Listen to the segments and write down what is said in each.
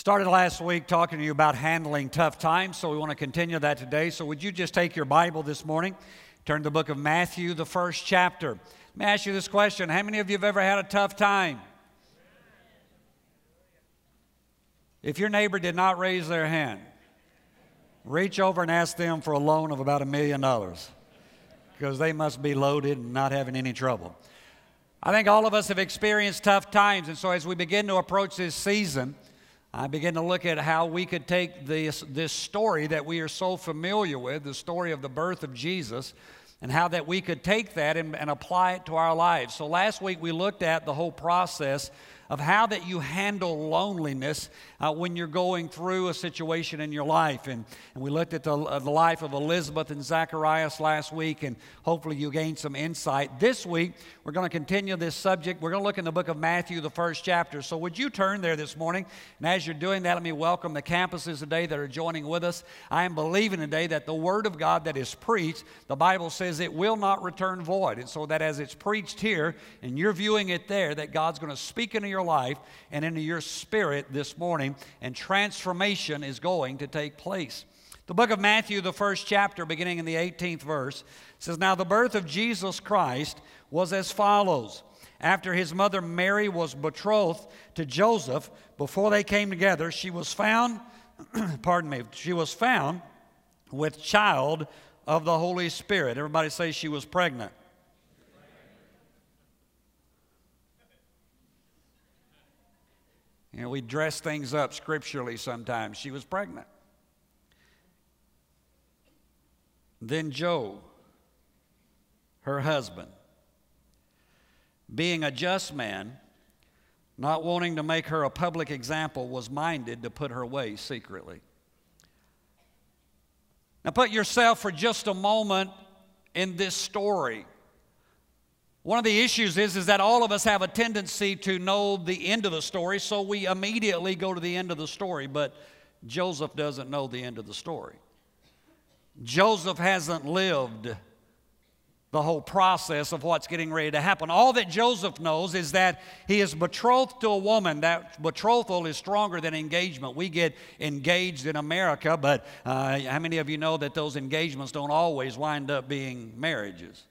Started last week talking to you about handling tough times, so we want to continue that today. So, would you just take your Bible this morning, turn to the book of Matthew, the first chapter? Let me ask you this question How many of you have ever had a tough time? If your neighbor did not raise their hand, reach over and ask them for a loan of about a million dollars because they must be loaded and not having any trouble. I think all of us have experienced tough times, and so as we begin to approach this season, I began to look at how we could take this, this story that we are so familiar with, the story of the birth of Jesus, and how that we could take that and, and apply it to our lives. So last week we looked at the whole process of how that you handle loneliness uh, when you're going through a situation in your life. And, and we looked at the, uh, the life of Elizabeth and Zacharias last week, and hopefully you gained some insight. This week, we're going to continue this subject. We're going to look in the book of Matthew, the first chapter. So would you turn there this morning? And as you're doing that, let me welcome the campuses today that are joining with us. I am believing today that the Word of God that is preached, the Bible says it will not return void. And so that as it's preached here, and you're viewing it there, that God's going to speak into your your life and into your spirit this morning, and transformation is going to take place. The book of Matthew, the first chapter, beginning in the 18th verse, says, Now the birth of Jesus Christ was as follows. After his mother Mary was betrothed to Joseph, before they came together, she was found, pardon me, she was found with child of the Holy Spirit. Everybody say she was pregnant. You know, we dress things up scripturally sometimes. She was pregnant. Then Joe, her husband, being a just man, not wanting to make her a public example, was minded to put her away secretly. Now, put yourself for just a moment in this story. One of the issues is, is that all of us have a tendency to know the end of the story, so we immediately go to the end of the story, but Joseph doesn't know the end of the story. Joseph hasn't lived the whole process of what's getting ready to happen. All that Joseph knows is that he is betrothed to a woman. That betrothal is stronger than engagement. We get engaged in America, but uh, how many of you know that those engagements don't always wind up being marriages?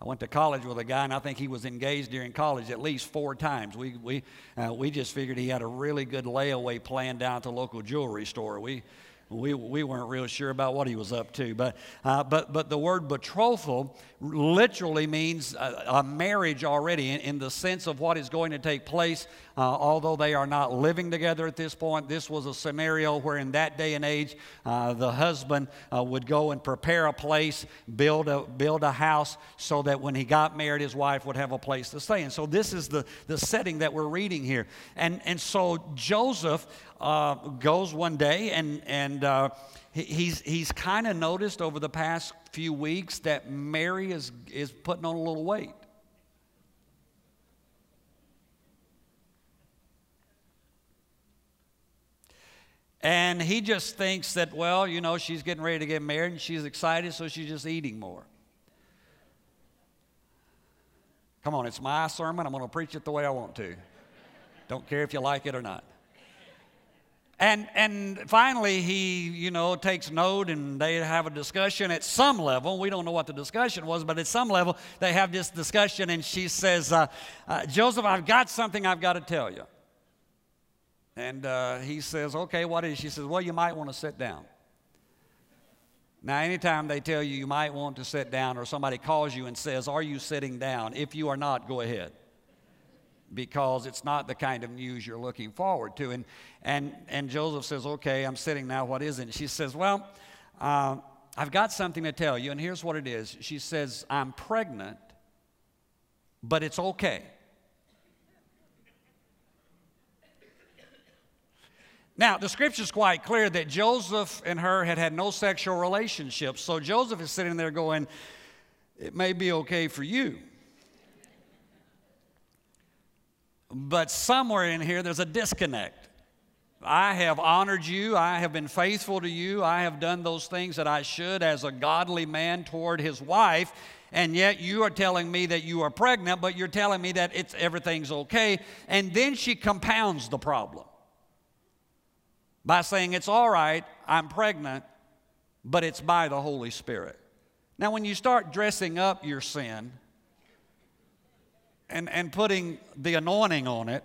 I went to college with a guy, and I think he was engaged during college at least four times. We, we, uh, we just figured he had a really good layaway plan down at the local jewelry store. We, we, we weren't real sure about what he was up to. But, uh, but, but the word betrothal literally means a, a marriage already in, in, the sense of what is going to take place. Uh, although they are not living together at this point, this was a scenario where in that day and age, uh, the husband uh, would go and prepare a place, build a, build a house, so that when he got married, his wife would have a place to stay. And so this is the, the setting that we're reading here. And, and so Joseph uh, goes one day and, and uh, he's, he's kind of noticed over the past few weeks that Mary is, is putting on a little weight. And he just thinks that, well, you know, she's getting ready to get married and she's excited, so she's just eating more. Come on, it's my sermon. I'm going to preach it the way I want to. Don't care if you like it or not. And, and finally, he, you know, takes note and they have a discussion at some level. We don't know what the discussion was, but at some level, they have this discussion, and she says, uh, uh, Joseph, I've got something I've got to tell you. And uh, he says, Okay, what is? She says, Well, you might want to sit down. Now, anytime they tell you you might want to sit down, or somebody calls you and says, Are you sitting down? If you are not, go ahead because it's not the kind of news you're looking forward to. And, and, and Joseph says, Okay, I'm sitting now. What is it? And she says, Well, uh, I've got something to tell you. And here's what it is She says, I'm pregnant, but it's okay. Now, the scripture is quite clear that Joseph and her had had no sexual relationship. So Joseph is sitting there going, It may be okay for you. But somewhere in here, there's a disconnect. I have honored you. I have been faithful to you. I have done those things that I should as a godly man toward his wife. And yet you are telling me that you are pregnant, but you're telling me that it's, everything's okay. And then she compounds the problem. By saying, It's all right, I'm pregnant, but it's by the Holy Spirit. Now, when you start dressing up your sin and, and putting the anointing on it,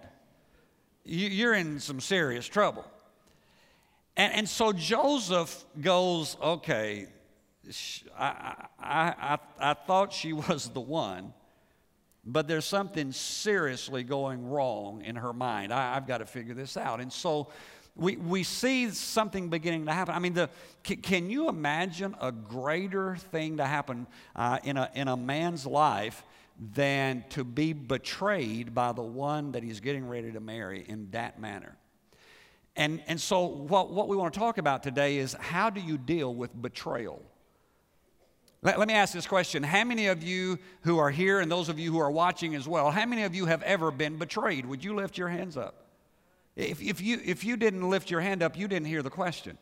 you, you're in some serious trouble. And, and so Joseph goes, Okay, I, I, I, I thought she was the one, but there's something seriously going wrong in her mind. I, I've got to figure this out. And so we, we see something beginning to happen. I mean, the, can, can you imagine a greater thing to happen uh, in, a, in a man's life than to be betrayed by the one that he's getting ready to marry in that manner? And, and so, what, what we want to talk about today is how do you deal with betrayal? Let, let, me ask this question. How many of you who are here and those of you who are watching as well, how many of you have ever been betrayed? Would you lift your hands up? If, if, you, if you didn't lift your hand up, you didn't hear the question.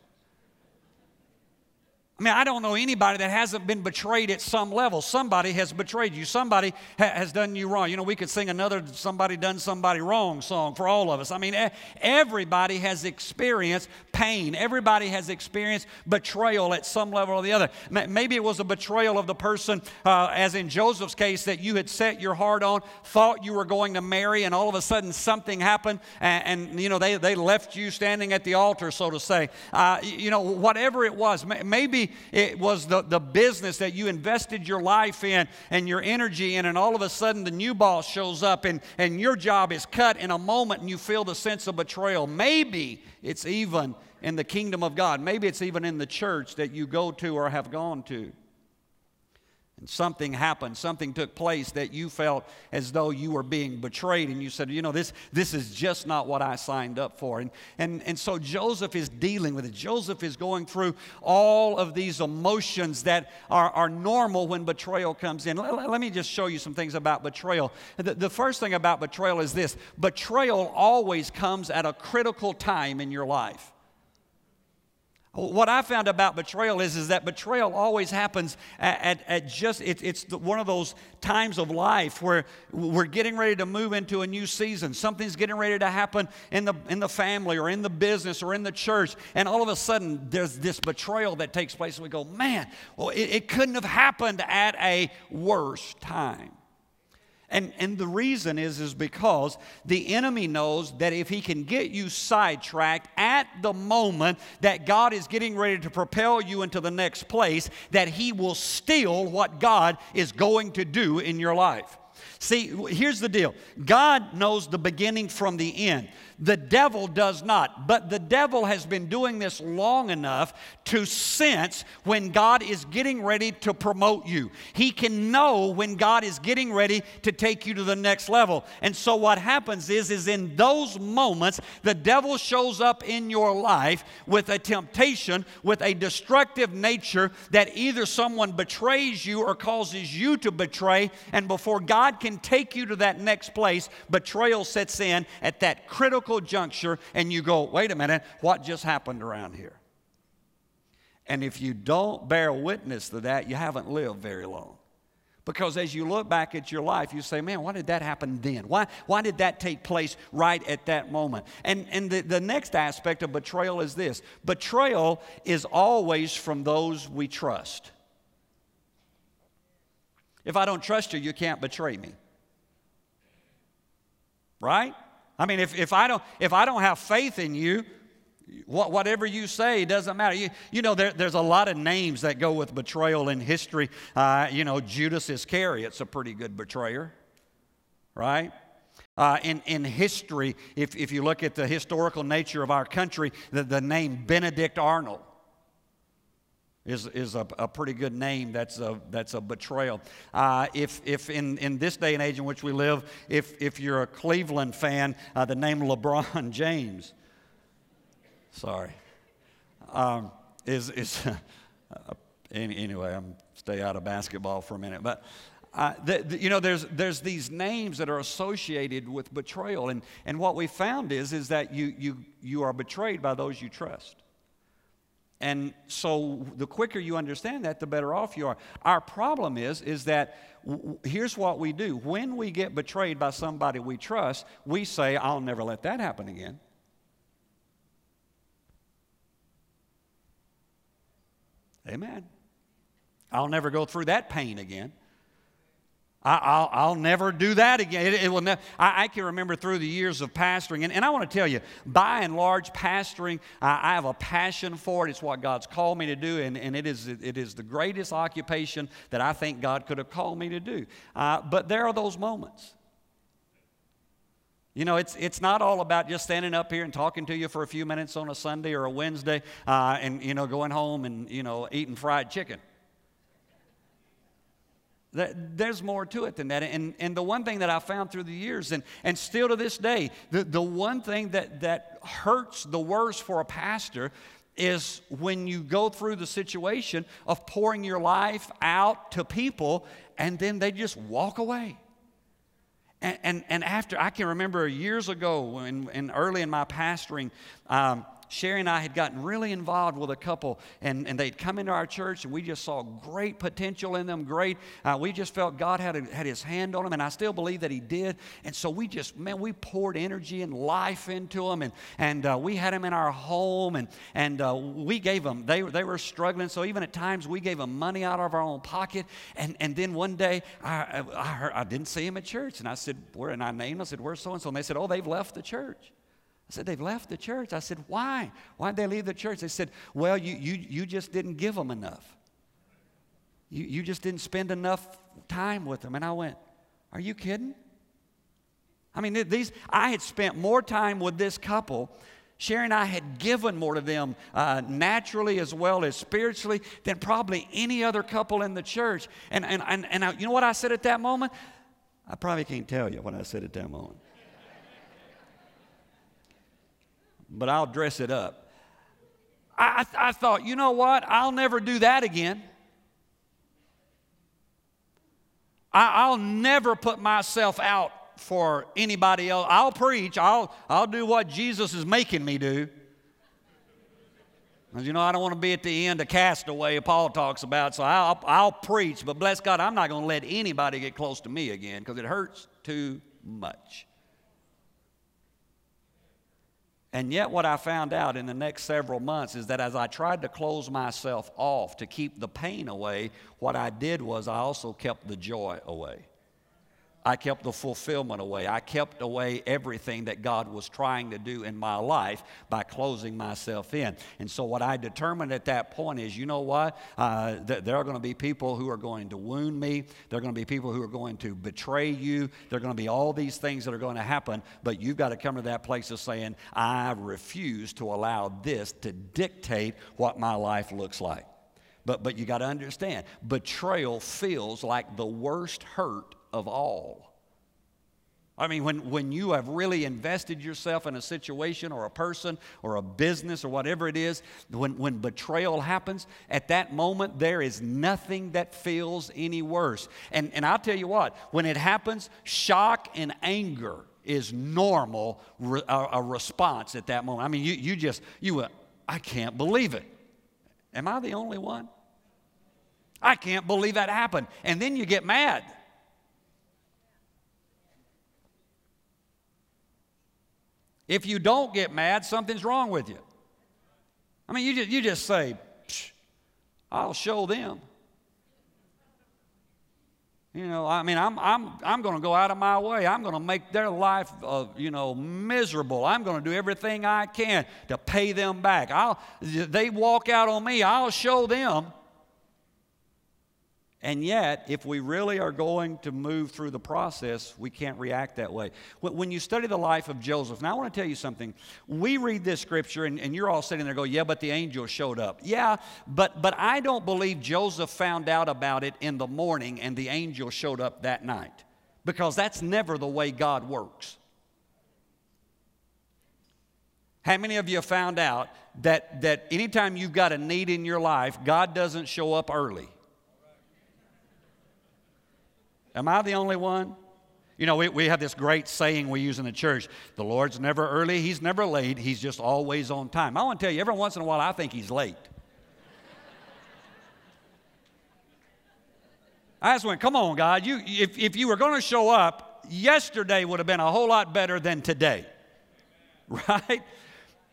I mean, I don't know anybody that hasn't been betrayed at some level. Somebody has betrayed you. Somebody ha- has done you wrong. You know, we could sing another somebody done somebody wrong song for all of us. I mean, everybody has experienced pain. Everybody has experienced betrayal at some level or the other. Maybe it was a betrayal of the person, uh, as in Joseph's case, that you had set your heart on, thought you were going to marry, and all of a sudden something happened, and, and you know, they, they left you standing at the altar, so to say. Uh, you know, whatever it was, maybe it was the, the business that you invested your life in and your energy in, and all of a sudden the new boss shows up and, and your job is cut in a moment and you feel the sense of betrayal. Maybe it's even in the kingdom of God. Maybe it's even in the church that you go to or have gone to and something happened, something took place that you felt as though you were being betrayed, and you said, You know, this, this is just not what I signed up for. And, and, and so Joseph is dealing with it. Joseph is going through all of these emotions that are, are normal when betrayal comes in. Let, let me just show you some things about betrayal. The, the first thing about betrayal is this betrayal always comes at a critical time in your life. What I found about betrayal is, is that betrayal always happens at, at, at just, it, it's the, one of those times of life where we're getting ready to move into a new season. Something's getting ready to happen in the, in the family or in the business or in the church. And all of a sudden, there's this betrayal that takes place. And we go, man, well, it, it couldn't have happened at a worse time. And, and the reason is, is because the enemy knows that if he can get you sidetracked at the moment that God is getting ready to propel you into the next place, that he will steal what God is going to do in your life. See, here's the deal God knows the beginning from the end. The devil does not. But the devil has been doing this long enough to sense when God is getting ready to promote you. He can know when God is getting ready to take you to the next level. And so what happens is is in those moments the devil shows up in your life with a temptation, with a destructive nature that either someone betrays you or causes you to betray and before God can take you to that next place, betrayal sets in at that critical critical juncture and you go, wait a minute, what just happened around here? And if you don't bear witness to that, you haven't lived very long. Because as you look back at your life, you say, man, why did that happen then? Why, why did that take place right at that moment? And, and the, the next aspect of betrayal is this betrayal is always from those we trust. If I don't trust you, you can't betray me. Right? I mean, if, if, I, don't, if I don't have faith in you, whatever you say doesn't matter. You, you know, there, there's a lot of names that go with betrayal in history. Uh, you know, Judas Iscariot's a pretty good betrayer, right? Uh, in, in history, if, if you look at the historical nature of our country, the, the name Benedict Arnold is, is a, a pretty good name. That's a, that's a betrayal. Uh, if if in, in this day and age in which we live, if, if you're a Cleveland fan, uh, the name LeBron James, sorry, um, is, is uh, anyway, I'm stay out of basketball for a minute. But uh, the, the, you know, there's, there's these names that are associated with betrayal. And, and what we found is, is that you, you, you are betrayed by those you trust. And so the quicker you understand that, the better off you are. Our problem is, is that w- here's what we do. When we get betrayed by somebody we trust, we say, I'll never let that happen again. Amen. I'll never go through that pain again. I, will never do that again. It, it will ne- I, I, can remember through the years of pastoring, and, and I want to tell you, by and large, pastoring, I have a passion for it. It's what God's called me to do, and, and it, is, it is the greatest occupation that I think God could have called me to do. Uh, but there are those moments. You know, it's, it's not all about just standing up here and talking to you for a few minutes on a Sunday or a Wednesday uh, and, you know, going home and, you know, eating fried chicken. There's more to it than that. And, and the one thing that I found through the years, and, and still to this day, the, the one thing that, that hurts the worst for a pastor is when you go through the situation of pouring your life out to people and then they just walk away. And, and, and after, I can remember years ago, when, when early in my pastoring, um, Sherry and I had gotten really involved with a couple, and, and they'd come into our church, and we just saw great potential in them. Great. Uh, we just felt God had, a, had his hand on them, and I still believe that he did. And so we just, man, we poured energy and life into them, and, and uh, we had them in our home, and, and uh, we gave them, they, they were struggling. So even at times, we gave them money out of our own pocket. And, and then one day, I, I, heard, I didn't see him at church, and I said, where, and I named, I said, where's so and so? And they said, oh, they've left the church. Said, They've left the church. I said, Why? Why'd they leave the church? They said, Well, you, you, you just didn't give them enough. You, you just didn't spend enough time with them. And I went, Are you kidding? I mean, these, I had spent more time with this couple. Sherry and I had given more to them uh, naturally as well as spiritually than probably any other couple in the church. And, and, and, and I, you know what I said at that moment? I probably can't tell you what I said at that moment. But I'll dress it up. I, I thought, you know what? I'll never do that again. I, will never put myself out for anybody else. I'll preach, I'll, I'll do what Jesus is making me do. Because, you know, I don't want to be at the end of castaway, Paul talks about, so I'll, I'll preach, but bless God, I'm not going to let anybody get close to me again because it hurts too much. And yet, what I found out in the next several months is that as I tried to close myself off to keep the pain away, what I did was I also kept the joy away. I kept the fulfillment away. I kept away everything that God was trying to do in my life by closing myself in. And so, what I determined at that point is you know what? Uh, th- there are going to be people who are going to wound me, there are going to be people who are going to betray you, there are going to be all these things that are going to happen, but you've got to come to that place of saying, I refuse to allow this to dictate what my life looks like. But, but you got to understand, betrayal feels like the worst hurt of all. I mean, when, when you have really invested yourself in a situation or a person or a business or whatever it is, when, when betrayal happens, at that moment, there is nothing that feels any worse. And, and I'll tell you what, when it happens, shock and anger is normal, re, a, a, response at that moment. I mean, you, you just, you went, I can't believe it. Am I the only one? I can't believe that happened. And then you get mad. If you don't get mad, something's wrong with you. I mean, you just, you just say, I'll show them. You know, I mean, I'm, I'm, I'm going to go out of my way. I'm going to make their life, uh, you know, miserable. I'm going to do everything I can to pay them back. I'll, they walk out on me, I'll show them. And yet, if we really are going to move through the process, we can't react that way. When you study the life of Joseph, now I want to tell you something. We read this scripture, and, and you're all sitting there go, Yeah, but the angel showed up. Yeah, but, but I don't believe Joseph found out about it in the morning and the angel showed up that night, because that's never the way God works. How many of you found out that, that anytime you've got a need in your life, God doesn't show up early? Am I the only one? You know, we, we have this great saying we use in the church the Lord's never early, He's never late, He's just always on time. I want to tell you, every once in a while, I think He's late. I just went, come on, God, you, if, if you were going to show up, yesterday would have been a whole lot better than today. Right?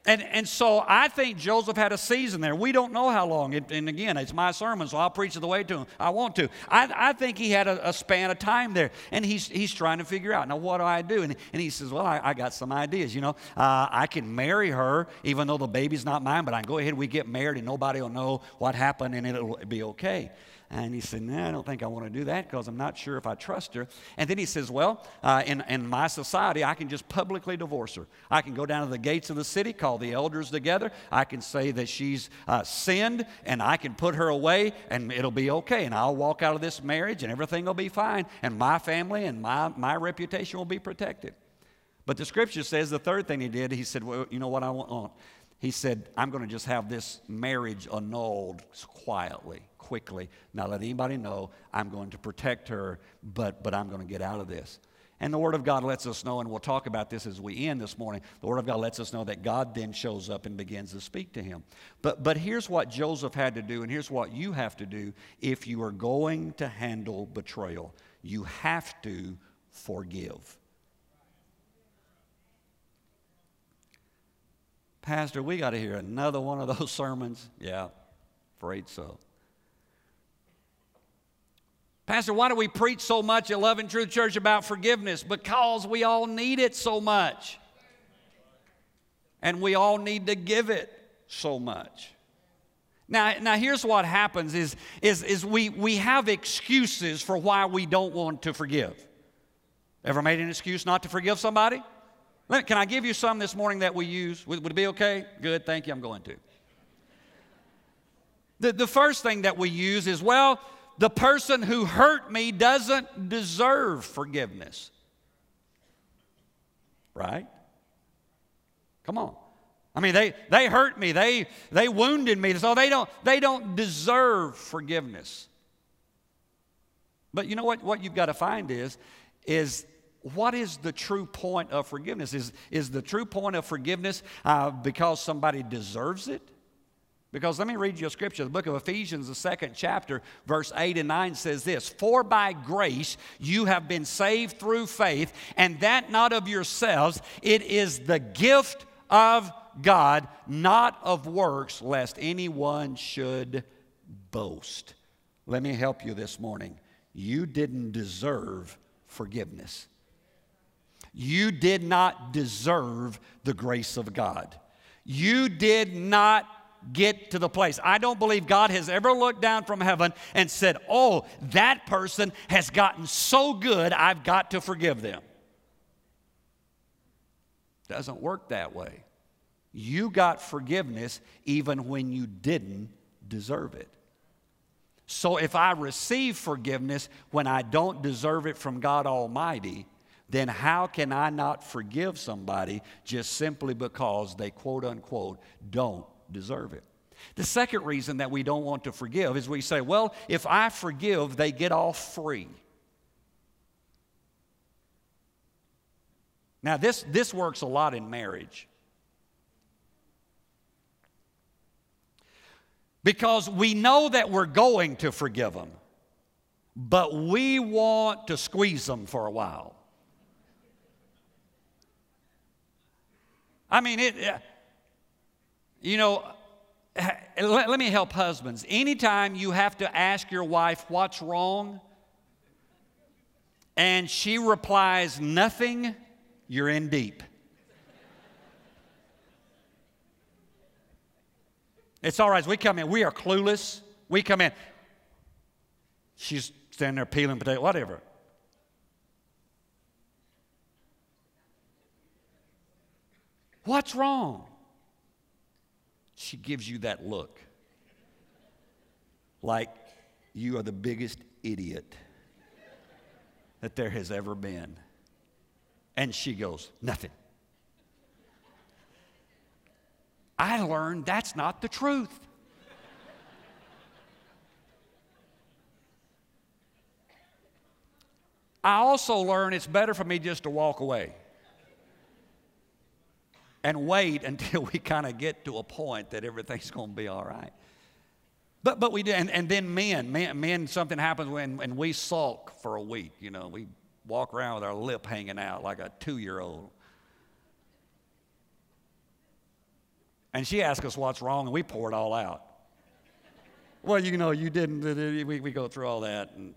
And, and so I think Joseph had a season there. We don't know how long. It, and again, it's my sermon, so I'll preach it the way to him I want to. I, I think he had a, a, span of time there. And he's, he's trying to figure out, now what do I do? And, and he says, well, I, I got some ideas. You know, uh, I can marry her, even though the baby's not mine, but I can go ahead, we get married, and nobody will know what happened, and it'll be okay. And he said, No, I don't think I want to do that because I'm not sure if I trust her. And then he says, Well, uh, in, in my society, I can just publicly divorce her. I can go down to the gates of the city, call the elders together. I can say that she's uh, sinned, and I can put her away, and it'll be okay. And I'll walk out of this marriage, and everything will be fine. And my family and my, my reputation will be protected. But the scripture says the third thing he did, he said, Well, you know what I want? He said, I'm going to just have this marriage annulled quietly quickly, not let anybody know. I'm going to protect her, but, but I'm going to get out of this. And the Word of God lets us know, and we'll talk about this as we end this morning. The Word of God lets us know that God then shows up and begins to speak to him. But, but here's what Joseph had to do, and here's what you have to do if you are going to handle betrayal you have to forgive. Pastor, we got to hear another one of those sermons. Yeah, afraid so. Pastor, why do we preach so much at Love and Truth Church about forgiveness? Because we all need it so much. And we all need to give it so much. Now, now here's what happens is, is, is we, we have excuses for why we don't want to forgive. Ever made an excuse not to forgive somebody? Can I give you some this morning that we use? Would, would it be okay? Good, thank you, I'm going to. The, the first thing that we use is, well, the person who hurt me doesn't deserve forgiveness. Right? Come on. I mean, they, they hurt me, they, they wounded me, so they don't, they don't deserve forgiveness. But you know what, what you've got to find is, is what is the true point of forgiveness? Is, is the true point of forgiveness uh, because somebody deserves it? Because let me read you a scripture. The book of Ephesians, the second chapter, verse 8 and 9 says this For by grace you have been saved through faith, and that not of yourselves, it is the gift of God, not of works, lest anyone should boast. Let me help you this morning. You didn't deserve forgiveness. You did not deserve the grace of God. You did not get to the place. I don't believe God has ever looked down from heaven and said, Oh, that person has gotten so good, I've got to forgive them. Doesn't work that way. You got forgiveness even when you didn't deserve it. So if I receive forgiveness when I don't deserve it from God Almighty, then how can I not forgive somebody just simply because they quote unquote don't deserve it. The second reason that we don't want to forgive is we say, well, if I forgive, they get off free. Now, this, this works a lot in marriage. Because we know that we're going to forgive them, but we want to squeeze them for a while. I mean, it, you know, let, let me help husbands. Anytime you have to ask your wife what's wrong, and she replies nothing, you're in deep. It's all right. We come in, we are clueless. We come in. She's standing there peeling potato, whatever. What's wrong? She gives you that look like you are the biggest idiot that there has ever been. And she goes, Nothing. I learned that's not the truth. I also learned it's better for me just to walk away and wait until we kind of get to a point that everything's going to be all right. But, but we do, and, and then men, men, men, something happens when and we sulk for a week. You know, we walk around with our lip hanging out like a two year old. And she asked us what's wrong, and we pour it all out. well, you know, you didn't. We, we go through all that. And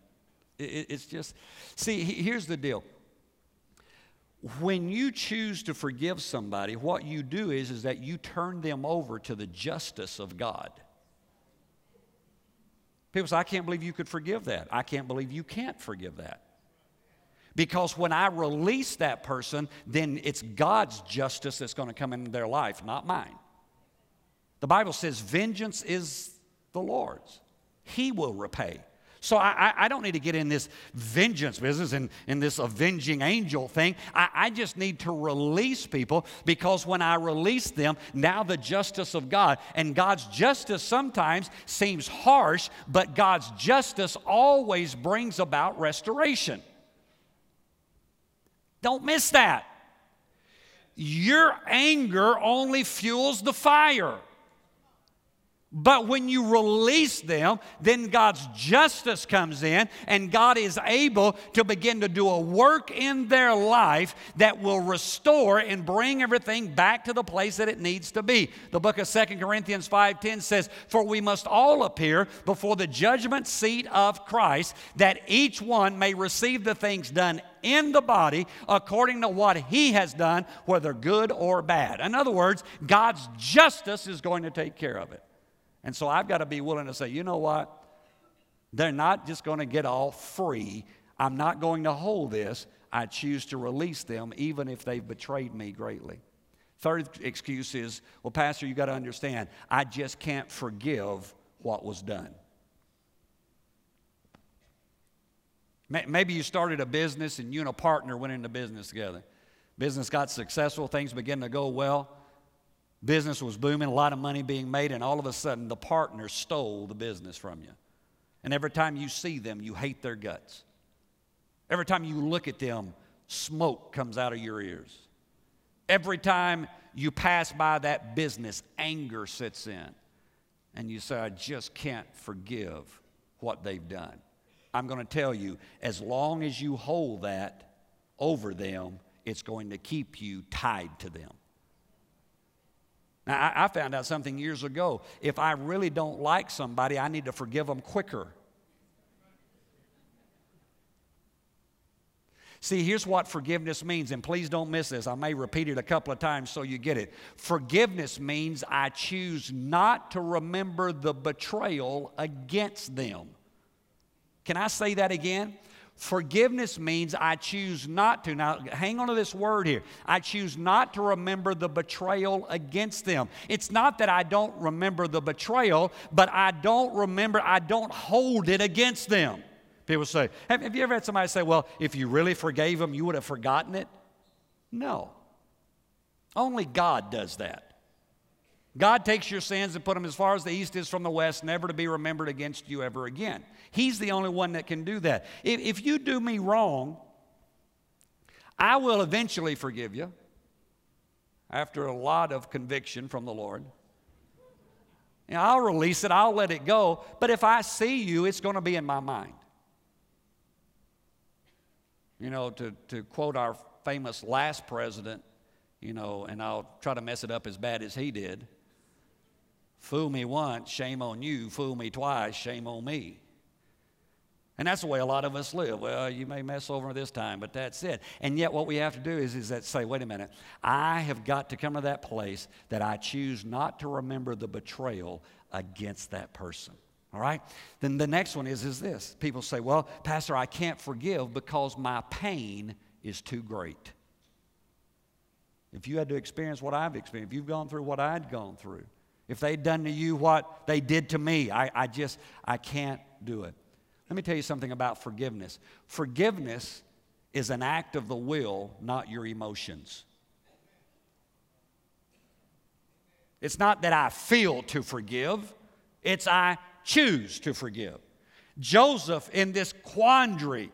it, it's just, see, here's the deal. When you choose to forgive somebody, what you do is, is that you turn them over to the justice of God. People say, I can't believe you could forgive that. I can't believe you can't forgive that. Because when I release that person, then it's God's justice that's going to come into their life, not mine. The Bible says, Vengeance is the Lord's, He will repay. So I, I, don't need to get in this vengeance business and in this avenging angel thing. I, I just need to release people because when I release them, now the justice of God, and God's justice sometimes seems harsh, but God's justice always brings about restoration. Don't miss that. Your anger only fuels the fire. But when you release them, then God's justice comes in, and God is able to begin to do a work in their life that will restore and bring everything back to the place that it needs to be. The book of Second Corinthians 5:10 says, "For we must all appear before the judgment seat of Christ, that each one may receive the things done in the body according to what he has done, whether good or bad." In other words, God's justice is going to take care of it. And so I've got to be willing to say, you know what? They're not just going to get all free. I'm not going to hold this. I choose to release them even if they've betrayed me greatly. Third excuse is, well, Pastor, you got to understand, I just can't forgive what was done. Maybe you started a business and you and a partner went into business together. Business got successful, things began to go well. Business was booming, a lot of money being made, and all of a sudden the partner stole the business from you. And every time you see them, you hate their guts. Every time you look at them, smoke comes out of your ears. Every time you pass by that business, anger sits in. And you say, I just can't forgive what they've done. I'm going to tell you, as long as you hold that over them, it's going to keep you tied to them. Now, I, I found out something years ago. If I really don't like somebody, I need to forgive them quicker. See, here's what forgiveness means, and please don't miss this. I may repeat it a couple of times so you get it. Forgiveness means I choose not to remember the betrayal against them. Can I say that again? Forgiveness means I choose not to. Now, hang on to this word here. I choose not to remember the betrayal against them. It's not that I don't remember the betrayal, but I don't remember, I don't hold it against them. People say, have, have you ever had somebody say, well, if you really forgave them, you would have forgotten it? No. Only God does that. God takes your sins and put them as far as the east is from the west, never to be remembered against you ever again. He's the only one that can do that. If, if you do me wrong, I will eventually forgive you after a lot of conviction from the Lord. Know, I'll release it, I'll let it go, but if I see you, it's going to be in my mind. You know, to, to quote our famous last president, you know, and I'll try to mess it up as bad as he did. Fool me once, shame on you. Fool me twice, shame on me. And that's the way a lot of us live. Well, you may mess over this time, but that's it. And yet, what we have to do is, is that say, wait a minute, I have got to come to that place that I choose not to remember the betrayal against that person. All right? Then the next one is, is this. People say, well, Pastor, I can't forgive because my pain is too great. If you had to experience what I've experienced, if you've gone through what I'd gone through, if they'd done to you what they did to me, I, I just, I can't do it. Let me tell you something about forgiveness. Forgiveness is an act of the will, not your emotions. It's not that I feel to forgive, it's I choose to forgive. Joseph, in this quandary,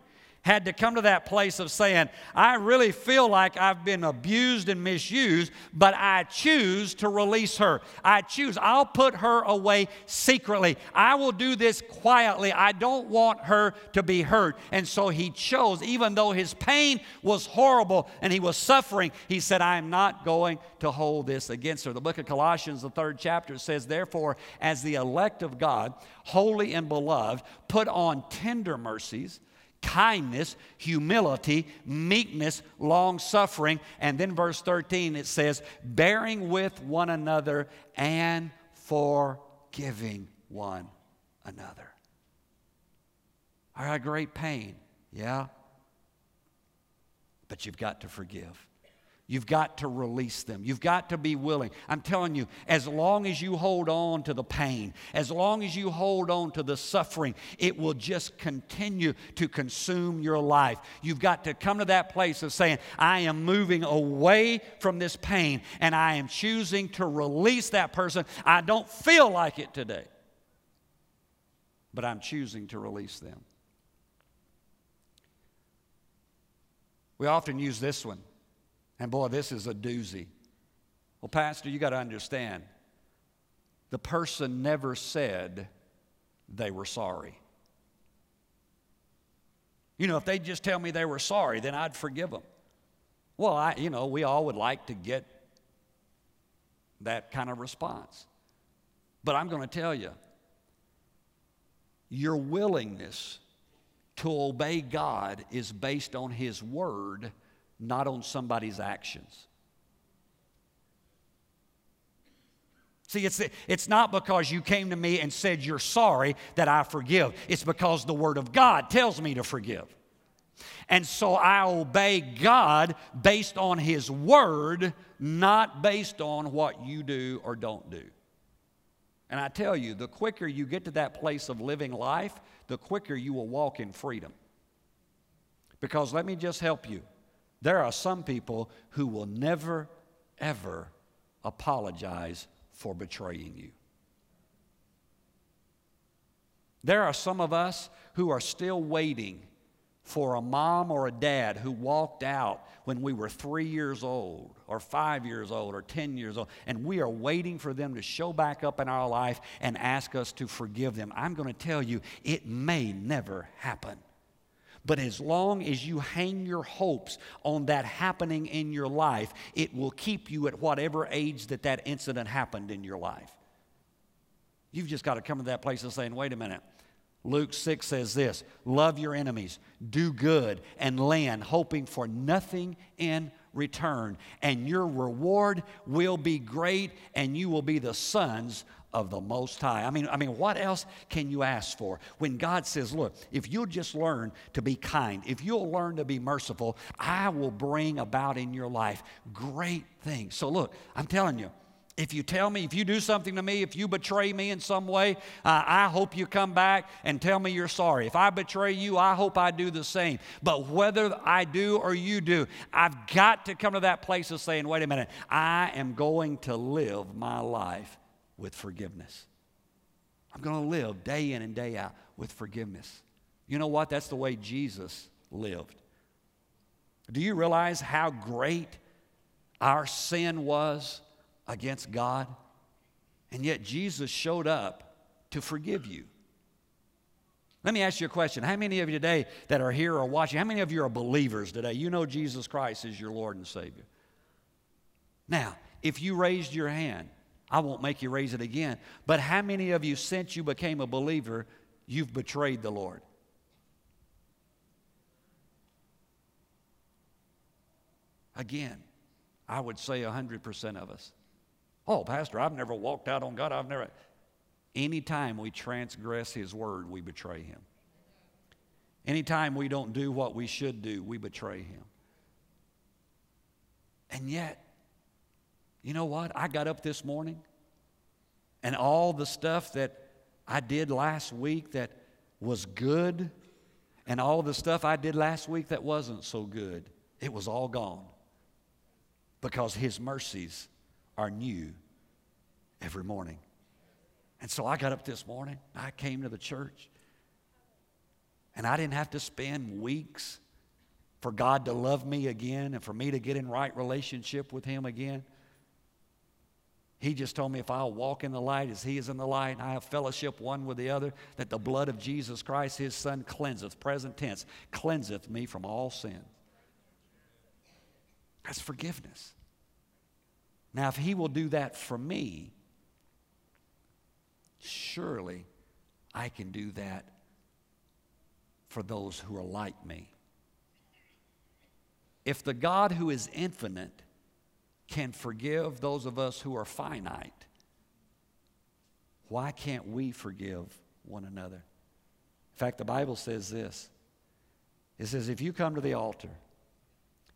had to come to that place of saying, I really feel like I've been abused and misused, but I choose to release her. I choose. I'll put her away secretly. I will do this quietly. I don't want her to be hurt. And so he chose, even though his pain was horrible and he was suffering, he said, I am not going to hold this against her. The book of Colossians, the third chapter, says, Therefore, as the elect of God, holy and beloved, put on tender mercies kindness, humility, meekness, long suffering. And then verse 13 it says, bearing with one another and forgiving one another. I got great pain, yeah, but you've got to forgive. You've got to release them. You've got to be willing. I'm telling you, as long as you hold on to the pain, as long as you hold on to the suffering, it will just continue to consume your life. You've got to come to that place of saying, I am moving away from this pain and I am choosing to release that person. I don't feel like it today, but I'm choosing to release them. We often use this one. And boy, this is a doozy. Well, Pastor, you got to understand the person never said they were sorry. You know, if they just tell me they were sorry, then I'd forgive them. Well, I, you know, we all would like to get that kind of response. But I'm going to tell you, your willingness to obey God is based on His Word not on somebody's actions. See, it's, it's not because you came to me and said you're sorry that I forgive. It's because the Word of God tells me to forgive. And so I obey God based on His Word, not based on what you do or don't do. And I tell you, the quicker you get to that place of living life, the quicker you will walk in freedom. Because let me just help you. There are some people who will never, ever apologize for betraying you. There are some of us who are still waiting for a mom or a dad who walked out when we were three years old, or five years old, or 10 years old, and we are waiting for them to show back up in our life and ask us to forgive them. I'm going to tell you, it may never happen. But as long as you hang your hopes on that happening in your life, it will keep you at whatever age that that incident happened in your life. You've just got to come to that place of saying, wait a minute. Luke 6 says this Love your enemies, do good, and lend, hoping for nothing in return. And your reward will be great, and you will be the sons of the Most High. I mean, I mean, what else can you ask for? When God says, Look, if you'll just learn to be kind, if you'll learn to be merciful, I will bring about in your life great things. So, look, I'm telling you, if you tell me, if you do something to me, if you betray me in some way, uh, I hope you come back and tell me you're sorry. If I betray you, I hope I do the same. But whether I do or you do, I've got to come to that place of saying, wait a minute, I am going to live my life with forgiveness. I'm going to live day in and day out with forgiveness. You know what? That's the way Jesus lived. Do you realize how great our sin was against God? And yet Jesus showed up to forgive you. Let me ask you a question. How many of you today that are here or watching, how many of you are believers today? You know Jesus Christ is your Lord and Savior. Now, if you raised your hand, I won't make you raise it again. But how many of you, since you became a believer, you've betrayed the Lord? Again, I would say 100% of us. Oh, Pastor, I've never walked out on God. I've never. Anytime we transgress His word, we betray Him. Anytime we don't do what we should do, we betray Him. And yet, you know what? I got up this morning and all the stuff that I did last week that was good and all the stuff I did last week that wasn't so good, it was all gone because His mercies are new every morning. And so I got up this morning, I came to the church, And I didn't have to spend weeks for God to love me again and for me to get in right relationship with Him again. He just told me if I'll walk in the light as He is in the light and I have fellowship one with the other, that the blood of Jesus Christ, His Son, cleanseth, present tense, cleanseth me from all sin. That's forgiveness. Now, if He will do that for me, surely I can do that for those who are like me. If the God who is infinite can forgive those of us who are finite, why can't we forgive one another? In fact, the Bible says this it says, if you come to the altar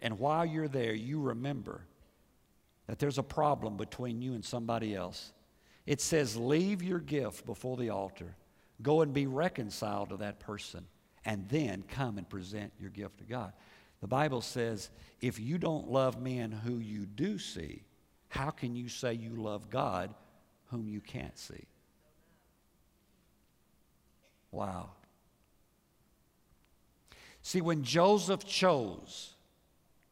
and while you're there, you remember that there's a problem between you and somebody else, it says, leave your gift before the altar, go and be reconciled to that person, and then come and present your gift to God. The Bible says, if you don't love men who you do see, how can you say you love God whom you can't see? Wow. See, when Joseph chose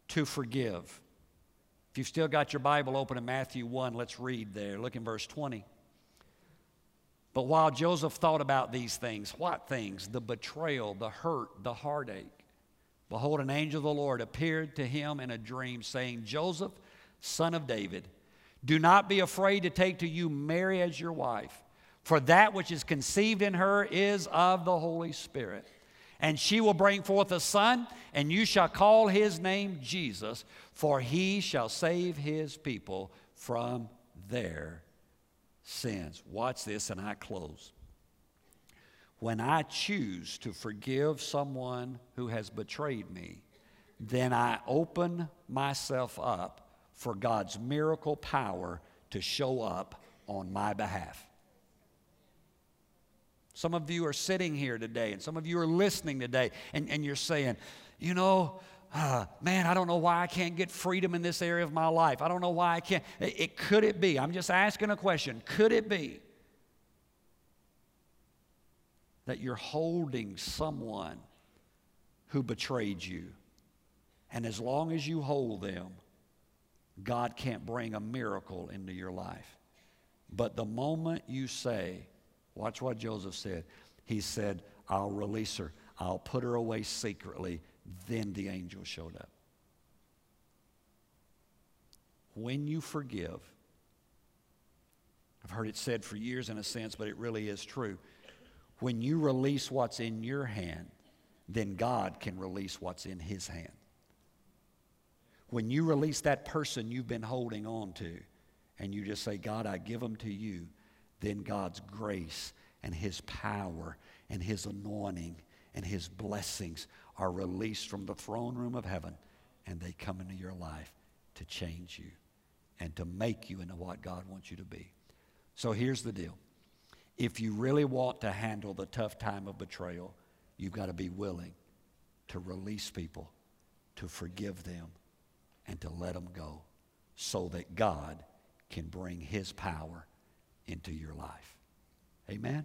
to forgive, if you've still got your Bible open in Matthew 1, let's read there. Look in verse 20. But while Joseph thought about these things, what things? The betrayal, the hurt, the heartache. Behold, an angel of the Lord appeared to him in a dream, saying, Joseph, son of David, do not be afraid to take to you Mary as your wife, for that which is conceived in her is of the Holy Spirit. And she will bring forth a son, and you shall call his name Jesus, for he shall save his people from their sins. Watch this, and I close. When I choose to forgive someone who has betrayed me, then I open myself up for God's miracle power to show up on my behalf. Some of you are sitting here today, and some of you are listening today, and, and you're saying, you know, uh, man, I don't know why I can't get freedom in this area of my life. I don't know why I can't. It, it, could it be? I'm just asking a question. Could it be that you're holding someone who betrayed you? And as long as you hold them, God can't bring a miracle into your life. But the moment you say, Watch what Joseph said. He said, I'll release her, I'll put her away secretly. Then the angel showed up. When you forgive, I've heard it said for years in a sense, but it really is true. When you release what's in your hand, then God can release what's in his hand. When you release that person you've been holding on to, and you just say, God, I give them to you, then God's grace and His power and His anointing and His blessings are released from the throne room of heaven and they come into your life to change you and to make you into what God wants you to be. So here's the deal. If you really want to handle the tough time of betrayal, you've got to be willing to release people, to forgive them, and to let them go so that God can bring His power into your life. Amen?